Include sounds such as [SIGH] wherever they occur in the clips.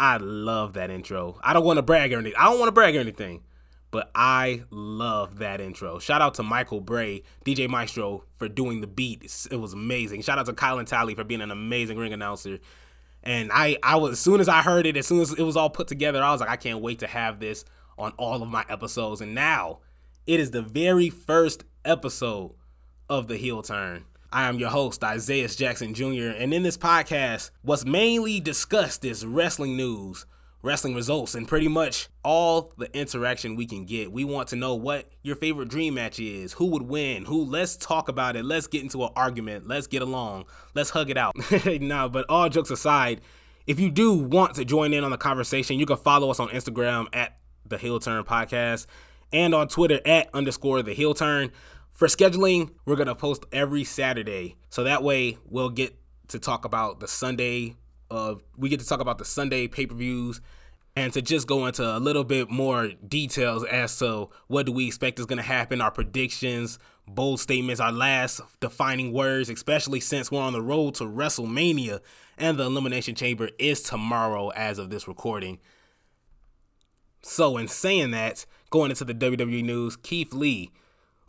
I love that intro. I don't want to brag or anything. I don't want to brag or anything, but I love that intro. Shout out to Michael Bray, DJ Maestro, for doing the beat. It was amazing. Shout out to Kylan Talley for being an amazing ring announcer. And I, I was as soon as I heard it, as soon as it was all put together, I was like, I can't wait to have this on all of my episodes. And now it is the very first episode of the heel turn. I am your host, Isaiah Jackson Jr., and in this podcast, what's mainly discussed is wrestling news, wrestling results, and pretty much all the interaction we can get. We want to know what your favorite dream match is, who would win, who, let's talk about it, let's get into an argument, let's get along, let's hug it out. [LAUGHS] no, but all jokes aside, if you do want to join in on the conversation, you can follow us on Instagram at the Heel Turn Podcast and on Twitter at underscore the Heel Turn. For scheduling, we're gonna post every Saturday, so that way we'll get to talk about the Sunday. Uh, we get to talk about the Sunday pay per views, and to just go into a little bit more details as to what do we expect is gonna happen, our predictions, bold statements, our last defining words, especially since we're on the road to WrestleMania, and the Elimination Chamber is tomorrow as of this recording. So, in saying that, going into the WWE news, Keith Lee,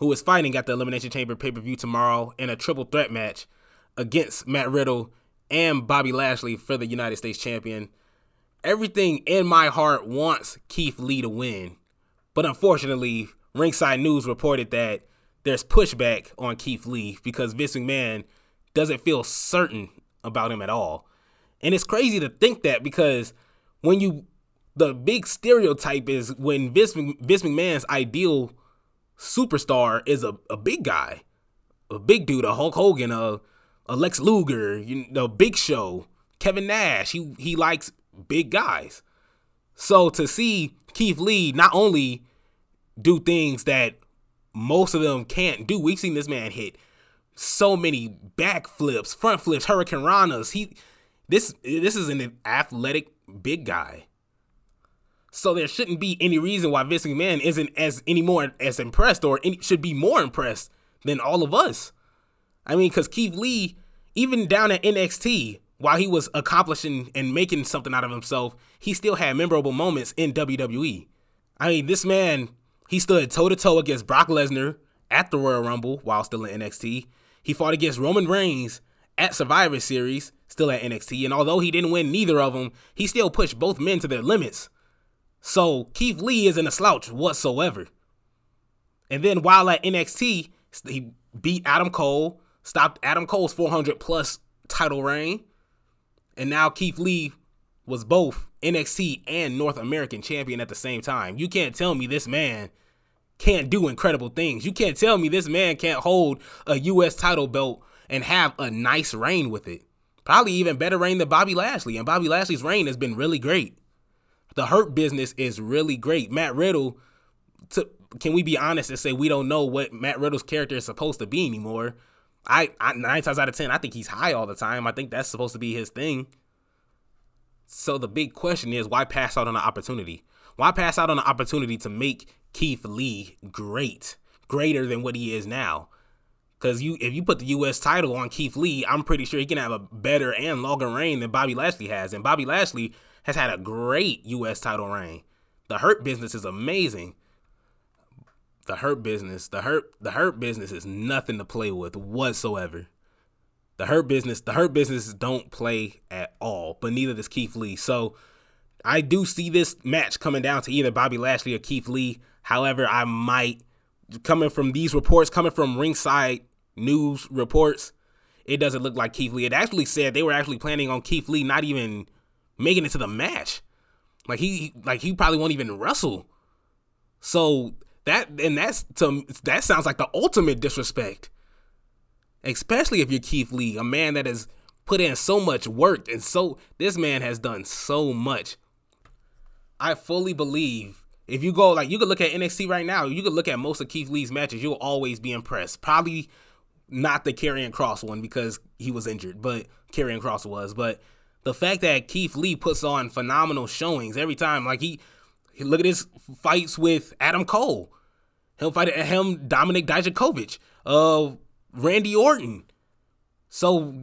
who is fighting at the Elimination Chamber pay per view tomorrow in a triple threat match against Matt Riddle and Bobby Lashley for the United States Champion. Everything in my heart wants Keith Lee to win, but unfortunately, Ringside News reported that there's pushback on Keith Lee because Vince McMahon doesn't feel certain about him at all. And it's crazy to think that because when you the big stereotype is when Vince, Vince McMahon's ideal superstar is a, a big guy, a big dude, a Hulk Hogan, a, a Lex Luger, you know, Big Show, Kevin Nash. He he likes big guys. So to see Keith Lee not only do things that most of them can't do, we've seen this man hit so many backflips, front flips, hurricanranas. He this this is an athletic big guy. So there shouldn't be any reason why Vince McMahon isn't as any more as impressed or any, should be more impressed than all of us. I mean, because Keith Lee, even down at NXT, while he was accomplishing and making something out of himself, he still had memorable moments in WWE. I mean, this man, he stood toe to toe against Brock Lesnar at the Royal Rumble while still in NXT. He fought against Roman Reigns at Survivor Series, still at NXT. And although he didn't win neither of them, he still pushed both men to their limits. So Keith Lee isn't a slouch whatsoever. And then while at NXT, he beat Adam Cole, stopped Adam Cole's 400 plus title reign, and now Keith Lee was both NXT and North American champion at the same time. You can't tell me this man can't do incredible things. You can't tell me this man can't hold a US title belt and have a nice reign with it. Probably even better reign than Bobby Lashley. And Bobby Lashley's reign has been really great. The hurt business is really great. Matt Riddle, to, can we be honest and say we don't know what Matt Riddle's character is supposed to be anymore? I, I nine times out of ten, I think he's high all the time. I think that's supposed to be his thing. So the big question is, why pass out on an opportunity? Why pass out on an opportunity to make Keith Lee great, greater than what he is now? Because you, if you put the U.S. title on Keith Lee, I'm pretty sure he can have a better and longer reign than Bobby Lashley has. And Bobby Lashley has had a great U.S. title reign. The Hurt business is amazing. The Hurt business, the Hurt, the Hurt business is nothing to play with whatsoever. The Hurt business, the Hurt business don't play at all, but neither does Keith Lee. So I do see this match coming down to either Bobby Lashley or Keith Lee. However, I might coming from these reports, coming from ringside news reports, it doesn't look like Keith Lee. It actually said they were actually planning on Keith Lee not even making it to the match. Like he like he probably won't even wrestle. So That and that's to that sounds like the ultimate disrespect. Especially if you're Keith Lee, a man that has put in so much work and so this man has done so much. I fully believe if you go like you could look at NXT right now, you could look at most of Keith Lee's matches, you'll always be impressed. Probably not the Karrion Kross one because he was injured, but Karrion Kross was. But the fact that Keith Lee puts on phenomenal showings every time, like he, he look at his fights with Adam Cole, him fight him Dominik Dijakovic, uh, Randy Orton. So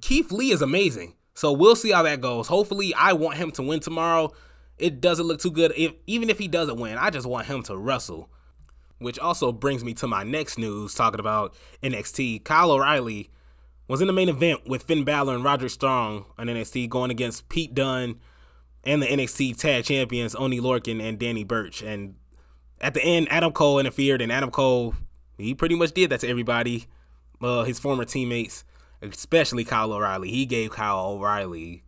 Keith Lee is amazing. So we'll see how that goes. Hopefully, I want him to win tomorrow. It doesn't look too good. If even if he doesn't win, I just want him to wrestle. Which also brings me to my next news, talking about NXT. Kyle O'Reilly was in the main event with Finn Balor and Roderick Strong on NXT, going against Pete Dunne and the NXT Tag Champions Oney Lorcan and Danny Burch. And at the end, Adam Cole interfered, and Adam Cole he pretty much did that to everybody, uh, his former teammates, especially Kyle O'Reilly. He gave Kyle O'Reilly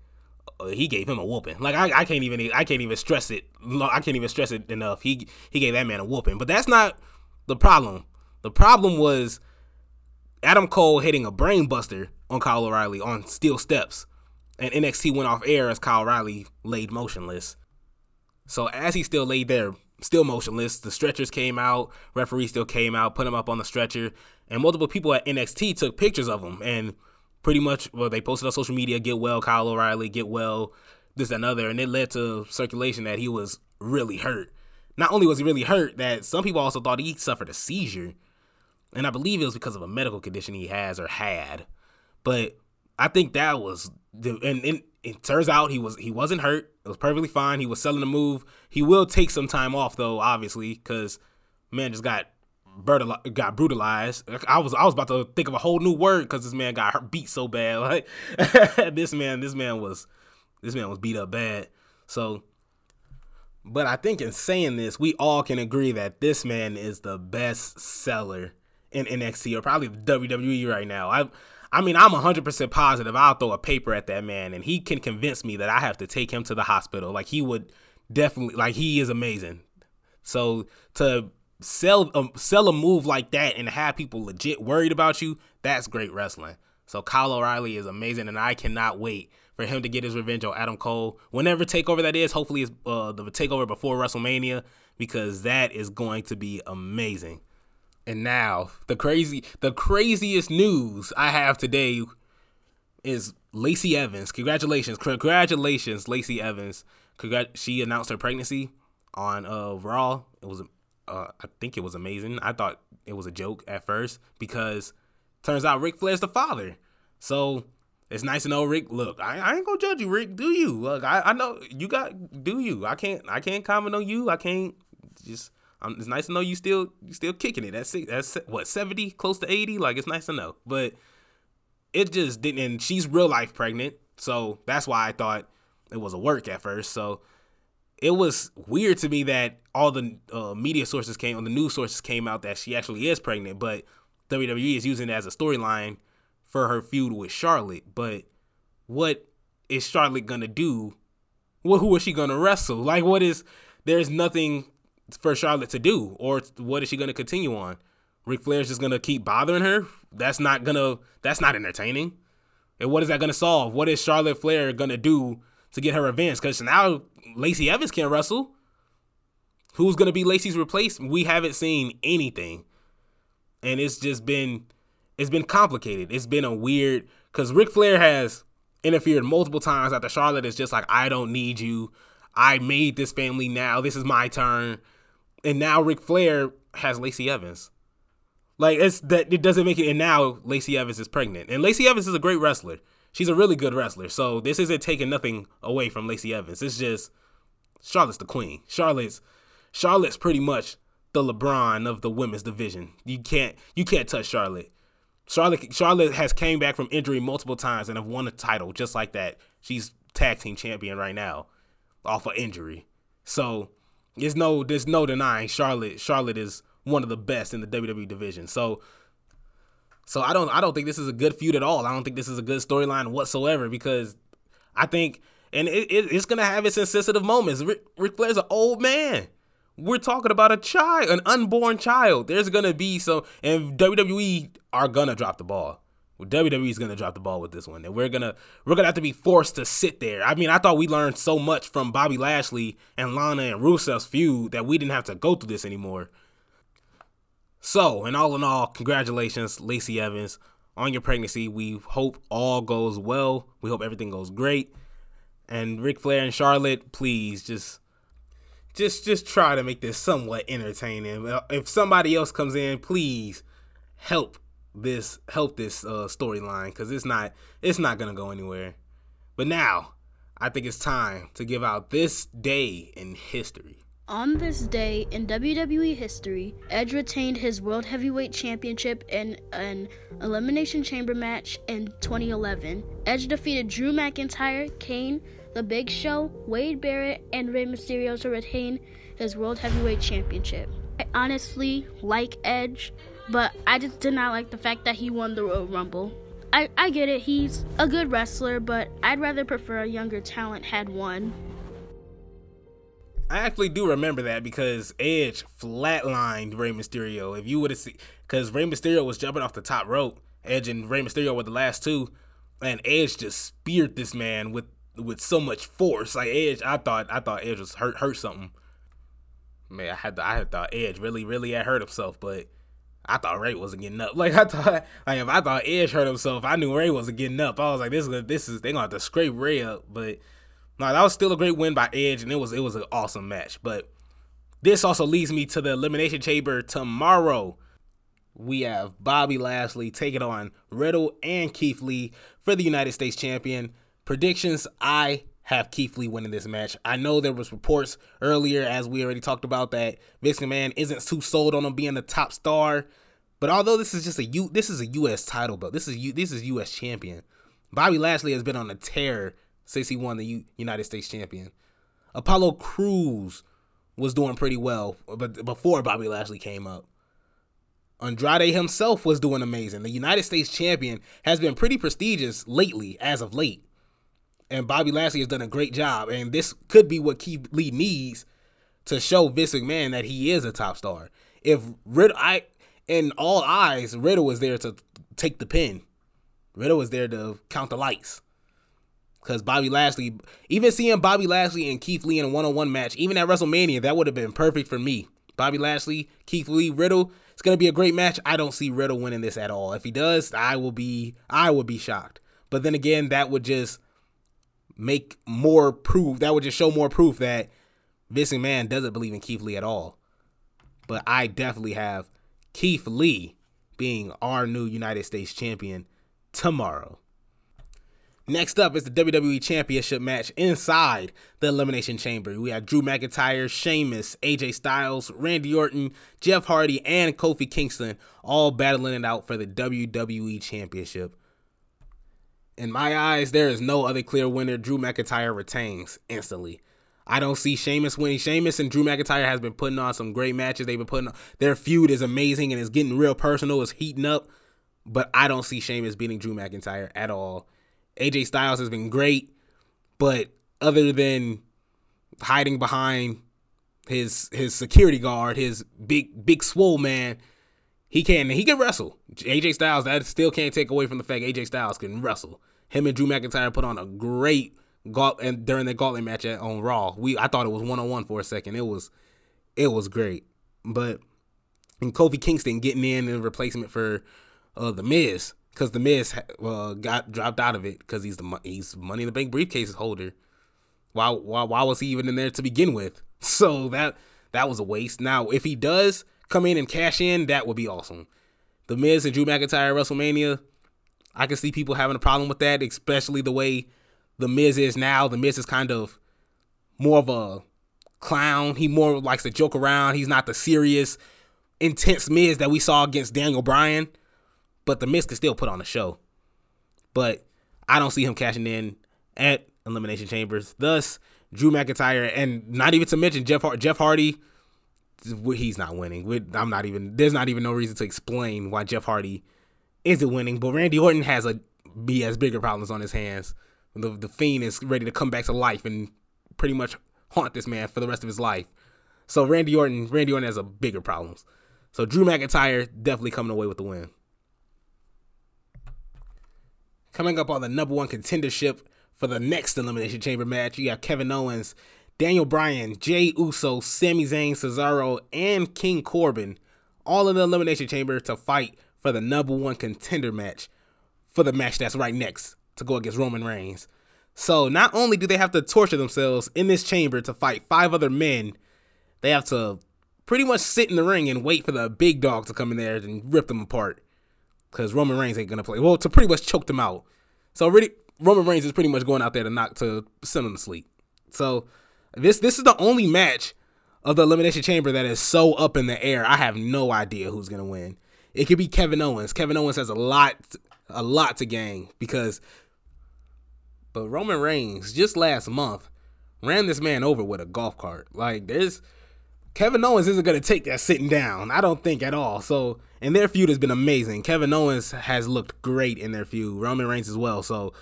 uh, he gave him a whooping. Like I, I can't even I can't even stress it. I can't even stress it enough. He he gave that man a whooping. But that's not the problem. The problem was Adam Cole hitting a brainbuster on Kyle O'Reilly on steel steps. And NXT went off air as Kyle O'Reilly laid motionless. So as he still laid there, still motionless, the stretchers came out, referee still came out, put him up on the stretcher, and multiple people at NXT took pictures of him and pretty much well they posted on social media, get well, Kyle O'Reilly, get well, this and other, and it led to circulation that he was really hurt. Not only was he really hurt, that some people also thought he suffered a seizure and I believe it was because of a medical condition he has or had. But I think that was the and, and it turns out he was he wasn't hurt. It was perfectly fine. He was selling the move. He will take some time off though, obviously, because man just got got brutalized. I was I was about to think of a whole new word because this man got hurt, beat so bad. [LAUGHS] Like this man, this man was this man was beat up bad. So, but I think in saying this, we all can agree that this man is the best seller in NXT or probably WWE right now. I I mean, I'm 100% positive I'll throw a paper at that man and he can convince me that I have to take him to the hospital. Like he would definitely like he is amazing. So to sell um, sell a move like that and have people legit worried about you, that's great wrestling. So Kyle O'Reilly is amazing and I cannot wait for him to get his revenge on Adam Cole. Whenever takeover that is, hopefully it's uh, the takeover before WrestleMania because that is going to be amazing. And now the crazy, the craziest news I have today is Lacey Evans. Congratulations, congratulations, Lacey Evans. Congrat- she announced her pregnancy on uh, Raw. It was, uh, I think it was amazing. I thought it was a joke at first because turns out Ric Flair's the father. So it's nice to know Ric. Look, I, I ain't gonna judge you, Ric. Do you? Look, I, I know you got. Do you? I can't. I can't comment on you. I can't just um, it's nice to know you still you still kicking it. That's that's what seventy, close to eighty. Like it's nice to know, but it just didn't. And she's real life pregnant, so that's why I thought it was a work at first. So it was weird to me that all the uh, media sources came, or the news sources came out that she actually is pregnant, but WWE is using it as a storyline for her feud with Charlotte. But what is Charlotte gonna do? Well, who is she gonna wrestle? Like, what is? There's nothing for Charlotte to do, or what is she going to continue on? Ric Flair's just going to keep bothering her. That's not gonna. That's not entertaining. And what is that going to solve? What is Charlotte Flair going to do to get her revenge? Because now Lacey Evans can't wrestle. Who's going to be Lacey's replacement? We haven't seen anything, and it's just been it's been complicated. It's been a weird because Ric Flair has interfered multiple times after Charlotte is just like, I don't need you. I made this family now. This is my turn and now Ric Flair has Lacey Evans. Like it's that it doesn't make it. And now Lacey Evans is pregnant, and Lacey Evans is a great wrestler. She's a really good wrestler. So this isn't taking nothing away from Lacey Evans. It's just Charlotte's the queen. Charlotte's Charlotte's pretty much the LeBron of the women's division. You can't you can't touch Charlotte. Charlotte Charlotte has came back from injury multiple times and have won a title just like that. She's tag team champion right now off of injury. So there's no there's no denying Charlotte. Charlotte is one of the best in the WWE division. So so I don't I don't think this is a good feud at all. I don't think this is a good storyline whatsoever because I think and it, it, it's gonna have its insensitive moments. Ric, Ric Flair's an old man. we're talking about a child, an unborn child. There's gonna be some, and WWE are gonna drop the ball. WWE is gonna drop the ball with this one, and we're gonna we're gonna have to be forced to sit there. I mean, I thought we learned so much from Bobby Lashley and Lana and Rusev's feud that we didn't have to go through this anymore. So, and all in all, congratulations, Lacey Evans, on your pregnancy. We hope all goes well. We hope everything goes great. And Ric Flair and Charlotte, please just just just try to make this somewhat entertaining. If somebody else comes in, please help this help this uh, storyline because it's not it's not gonna go anywhere. But now, I think it's time to give out this day in history. On this day in WWE history, Edge retained his World Heavyweight Championship in an Elimination Chamber match in 2011. Edge defeated Drew McIntyre, Kane, The Big Show, Wade Barrett, and Rey Mysterio to retain his World Heavyweight Championship. I honestly like Edge, but I just did not like the fact that he won the Royal Rumble. I, I get it, he's a good wrestler, but I'd rather prefer a younger talent had won. I actually do remember that because Edge flatlined Rey Mysterio. If you would have seen, because Rey Mysterio was jumping off the top rope, Edge and Rey Mysterio were the last two, and Edge just speared this man with with so much force. Like Edge, I thought I thought Edge was hurt hurt something. Man, I had I had thought Edge really really had hurt himself, but I thought Rey wasn't getting up. [LAUGHS] Like I thought, like if I thought Edge hurt himself, I knew Rey wasn't getting up. I was like, this is this is they gonna have to scrape Rey up, but no, that was still a great win by Edge, and it was it was an awesome match. But this also leads me to the Elimination Chamber tomorrow. We have Bobby Lashley taking on Riddle and Keith Lee for the United States Champion. Predictions: I have Keith Lee winning this match. I know there was reports earlier, as we already talked about, that Vince McMahon isn't too sold on him being the top star. But although this is just a U, this is a U.S. title belt. This is U, this is U.S. champion. Bobby Lashley has been on a tear since he won the U- United States champion. Apollo Crews was doing pretty well, but before Bobby Lashley came up. Andrade himself was doing amazing. The United States champion has been pretty prestigious lately, as of late. And Bobby Lashley has done a great job. And this could be what Keith Lee needs to show Vince McMahon that he is a top star. If Riddle, I, in all eyes, Riddle was there to take the pin. Riddle was there to count the lights. Because Bobby Lashley, even seeing Bobby Lashley and Keith Lee in a one on one match, even at WrestleMania, that would have been perfect for me. Bobby Lashley, Keith Lee, Riddle. It's gonna be a great match. I don't see Riddle winning this at all. If he does, I will be I will be shocked. But then again, that would just make more proof. That would just show more proof that Vince McMahon doesn't believe in Keith Lee at all. But I definitely have Keith Lee being our new United States champion tomorrow. Next up is the WWE Championship match inside the Elimination Chamber. We have Drew McIntyre, Sheamus, AJ Styles, Randy Orton, Jeff Hardy, and Kofi Kingston all battling it out for the WWE Championship. In my eyes, there is no other clear winner. Drew McIntyre retains instantly. I don't see Sheamus winning. Sheamus and Drew McIntyre has been putting on some great matches. They've been putting on, their feud is amazing and it's getting real personal. It's heating up, but I don't see Sheamus beating Drew McIntyre at all. AJ Styles has been great, but other than hiding behind his his security guard, his big big swole man, he can he can wrestle. AJ Styles that still can't take away from the fact AJ Styles can wrestle. Him and Drew McIntyre put on a great gaunt and during the gauntlet match at, on Raw. We I thought it was one on one for a second. It was it was great, but and Kofi Kingston getting in in replacement for uh, the Miz because the Miz uh, got dropped out of it because he's the he's Money in the Bank briefcase holder. Why, why why was he even in there to begin with? [LAUGHS] So that that was a waste. Now if he does come in and cash in, that would be awesome. The Miz and Drew McIntyre WrestleMania, I can see people having a problem with that, especially the way the Miz is now. The Miz is kind of more of a clown. He more likes to joke around. He's not the serious, intense Miz that we saw against Daniel Bryan but the Miz can still put on a show. But I don't see him cashing in at Elimination Chambers. Thus, Drew McIntyre, and not even to mention Jeff Jeff Hardy, he's not winning. I'm not even. There's not even no reason to explain why Jeff Hardy isn't winning. But Randy Orton has a has bigger problems on his hands. The the Fiend is ready to come back to life and pretty much haunt this man for the rest of his life. So Randy Orton, Randy Orton has a bigger problems. So Drew McIntyre definitely coming away with the win. Coming up on the number one contendership for the next Elimination Chamber match, you got Kevin Owens, Daniel Bryan, Jey Uso, Sami Zayn, Cesaro, and King Corbin all in the Elimination Chamber to fight for the number one contender match for the match that's right next to go against Roman Reigns. So not only do they have to torture themselves in this chamber to fight five other men, they have to pretty much sit in the ring and wait for the big dog to come in there and rip them apart. Because Roman Reigns ain't gonna play. Well, to pretty much choke them out. So really, Roman Reigns is pretty much going out there to knock to send them to sleep. So this this is the only match of the Elimination Chamber that is so up in the air. I have no idea who's gonna win. It could be Kevin Owens. Kevin Owens has a lot a lot to gain because but Roman Reigns just last month ran this man over with a golf cart. Like there's Kevin Owens isn't to take that sitting down. I don't think at all. So, and their feud has been amazing. Kevin Owens has looked great in their feud. Roman Reigns as well. So,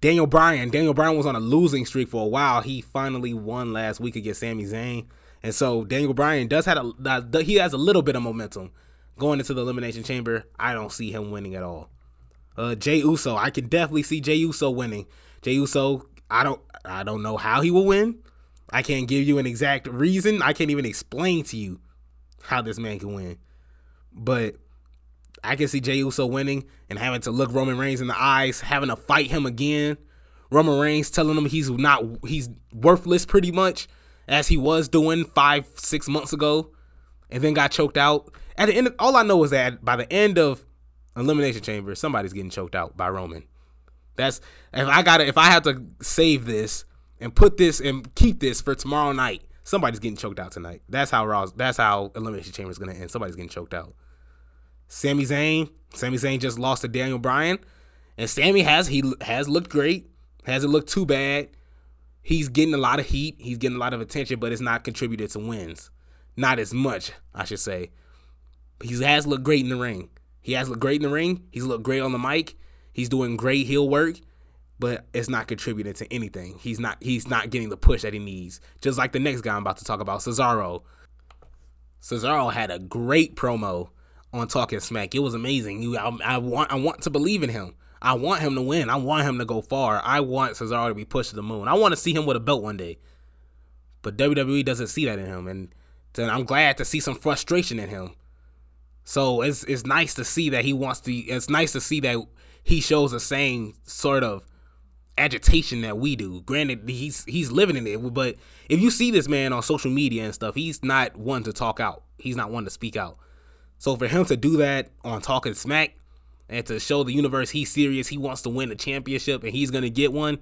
Daniel Bryan, Daniel Bryan was on a losing streak for a while. He finally won last week against Sami Zayn. And so Daniel Bryan does have a he has a little bit of momentum going into the elimination chamber. I don't see him winning at all. Uh, Jey Uso, I can definitely see Jey Uso winning. Jey Uso, I don't I don't know how he will win. I can't give you an exact reason. I can't even explain to you how this man can win. But I can see Jey Uso winning and having to look Roman Reigns in the eyes, having to fight him again. Roman Reigns telling him he's not he's worthless pretty much as he was doing five, six months ago, and then got choked out. At the end of, all I know is that by the end of Elimination Chamber, somebody's getting choked out by Roman. That's if I gotta if I have to save this and put this and keep this for tomorrow night. Somebody's getting choked out tonight. That's how Raw. That's how Elimination Chamber is gonna end. Somebody's getting choked out. Sami Zayn. Sami Zayn just lost to Daniel Bryan, and Sami has he has looked great. Hasn't looked too bad. He's getting a lot of heat. He's getting a lot of attention, but it's not contributed to wins. Not as much, I should say. He has looked great in the ring. He has looked great in the ring. He's looked great on the mic. He's doing great heel work but it's not contributing to anything. He's not he's not getting the push that he needs. Just like the next guy I'm about to talk about, Cesaro. Cesaro had a great promo on Talking Smack. It was amazing. You, I, I, want I want to believe in him. I want him to win. I want him to go far. I want Cesaro to be pushed to the moon. I want to see him with a belt one day. But WWE doesn't see that in him, and then I'm glad to see some frustration in him. So it's it's nice to see that he wants to. It's nice to see that he shows the same sort of agitation that we do. Granted, he's he's living in it, but if you see this man on social media and stuff, he's not one to talk out. He's not one to speak out. So for him to do that on Talking Smack and to show the universe he's serious, he wants to win the championship and he's gonna get one.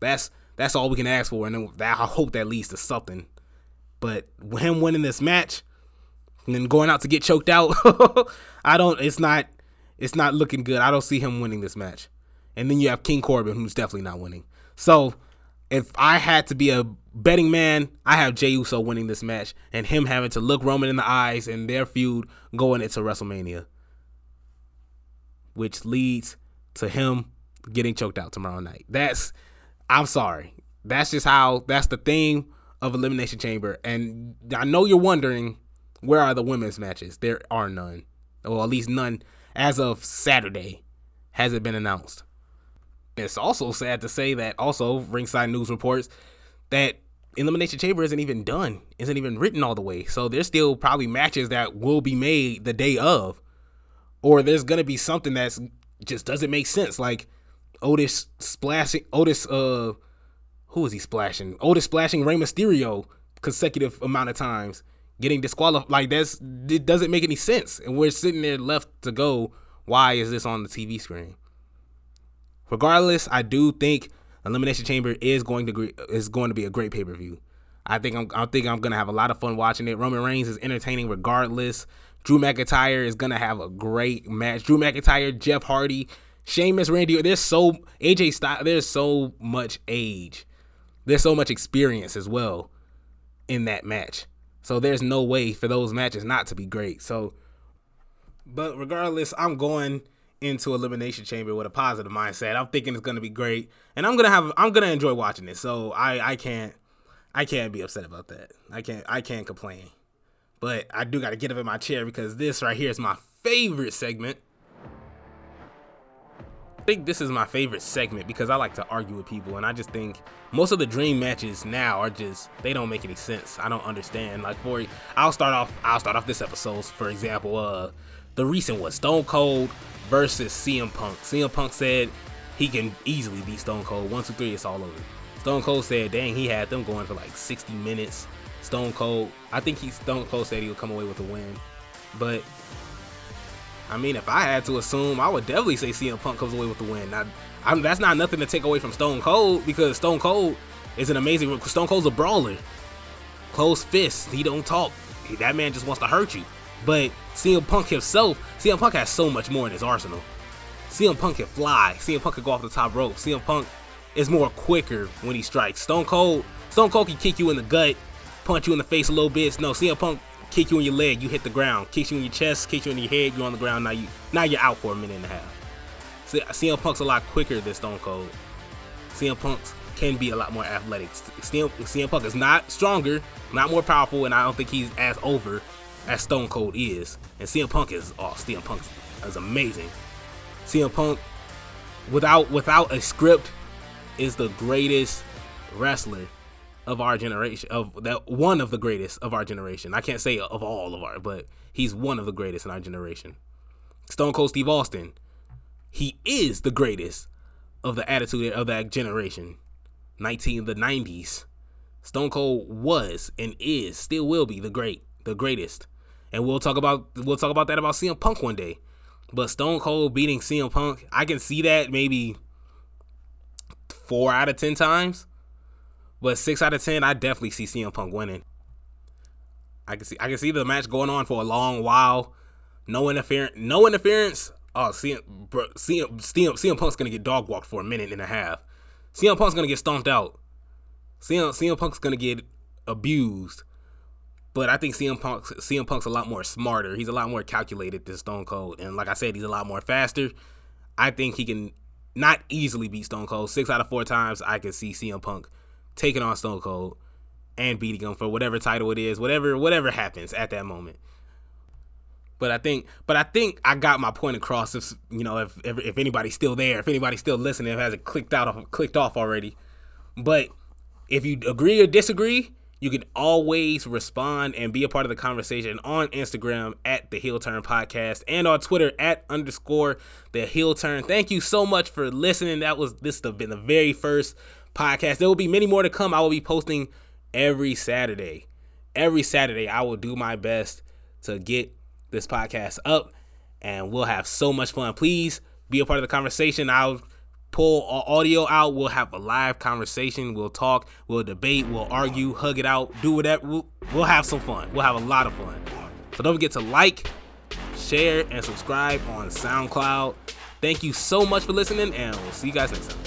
That's that's all we can ask for, and I hope that leads to something. But him winning this match and then going out to get choked out, [LAUGHS] I don't. It's not. It's not looking good. I don't see him winning this match. And then you have King Corbin, who's definitely not winning. So if I had to be a betting man, I have Jey Uso winning this match and him having to look Roman in the eyes and their feud going into WrestleMania. Which leads to him getting choked out tomorrow night. That's I'm sorry. That's just how that's the theme of Elimination Chamber. And I know you're wondering where are the women's matches? There are none. Or at least none as of Saturday has it been announced. It's also sad to say that also Ringside News reports that Elimination Chamber isn't even done, isn't even written all the way. So there's still probably matches that will be made the day of, or there's gonna be something that's just doesn't make sense, like Otis splashing Otis uh who is he splashing? Otis splashing Rey Mysterio consecutive amount of times, getting disqualified. Like that's it doesn't make any sense, and we're sitting there left to go. Why is this on the TV screen? regardless, I do think Elimination Chamber is going to is going to be a great pay per view. I think I'm I think I'm gonna have a lot of fun watching it. Roman Reigns is entertaining regardless. Drew McIntyre is gonna have a great match. Drew McIntyre, Jeff Hardy, Sheamus, Randy. There's so AJ Styles. There's so much age. There's so much experience as well in that match. So there's no way for those matches not to be great. So, but regardless, I'm going into Elimination Chamber with a positive mindset. I'm thinking it's gonna be great, and I'm gonna have I'm gonna enjoy watching it. So I I can't I can't be upset about that. I can't I can't complain. But I do got to get up in my chair because this right here is my favorite segment. I think this is my favorite segment because I like to argue with people and I just think most of the dream matches now are just they don't make any sense. I don't understand. Like for I'll start off I'll start off this episode for example uh the recent was Stone Cold versus CM Punk. CM Punk said he can easily beat Stone Cold. One, two, three, it's all over. Stone Cold said, dang, he had them going for like 60 minutes. Stone Cold, I think he Stone Cold said he would come away with a win. But I mean, if I had to assume, I would definitely say CM Punk comes away with the win. Now, I'm, that's not nothing to take away from Stone Cold because Stone Cold is an amazing. Stone Cold's a brawler, close fists. He don't talk. That man just wants to hurt you. But CM Punk himself, CM Punk has so much more in his arsenal. CM Punk can fly. CM Punk can go off the top rope. CM Punk is more quicker when he strikes. Stone Cold, Stone Cold can kick you in the gut, punch you in the face a little bit. No, CM Punk kick you in your leg, you hit the ground. Kicks you in your chest, kicks you in your head, you're on the ground. Now you now you're out for a minute and a half. CM Punk's a lot quicker than Stone Cold. CM Punk can be a lot more athletic. CM, CM Punk is not stronger, not more powerful, and I don't think he's as over as Stone Cold is. And CM Punk is oh CM Punk is amazing. CM Punk without without a script is the greatest wrestler of our generation of that one of the greatest of our generation. I can't say of all of our, but he's one of the greatest in our generation. Stone Cold Steve Austin, he is the greatest of the attitude of that generation. 19 the 90s. Stone Cold was and is still will be the great, the greatest. And we'll talk about we'll talk about that about CM Punk one day. But Stone Cold beating CM Punk, I can see that maybe four out of ten times. But six out of ten, I definitely see CM Punk winning. I can see I can see the match going on for a long while. No interference. No interference. Oh, CM, bro, CM, CM, CM Punk's gonna get dog walked for a minute and a half. CM Punk's gonna get stomped out. CM, CM Punk's gonna get abused. But I think CM Punk CM Punk's a lot more smarter. He's a lot more calculated than Stone Cold. And like I said, he's a lot more faster. I think he can not easily beat Stone Cold. Six out of four times I can see CM Punk taking on Stone Cold and beating him for whatever title it is, whatever whatever happens at that moment. But I think, but I think I got my point across. If you know, if if, if anybody's still there, if anybody's still listening, if it hasn't clicked out, clicked off already. But if you agree or disagree, you can always respond and be a part of the conversation on Instagram at the Heel Turn Podcast and on Twitter at underscore the Heel Turn. Thank you so much for listening. That was this has been the very first podcast. There will be many more to come. I will be posting every Saturday. Every Saturday, I will do my best to get this podcast up, and we'll have so much fun. Please be a part of the conversation. I'll pull our audio out. We'll have a live conversation. We'll talk. We'll debate. We'll argue. Hug it out. Do whatever. We'll, we'll have some fun. We'll have a lot of fun. So don't forget to like, share, and subscribe on SoundCloud. Thank you so much for listening, and we'll see you guys next time.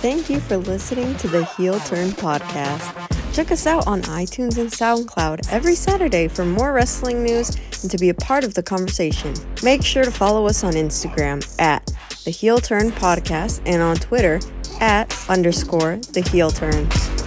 Thank you for listening to the Heel Turn Podcast. Check us out on iTunes and SoundCloud every Saturday for more wrestling news and to be a part of the conversation. Make sure to follow us on Instagram at the Heel Turn Podcast and on Twitter at underscore the Heel Turns.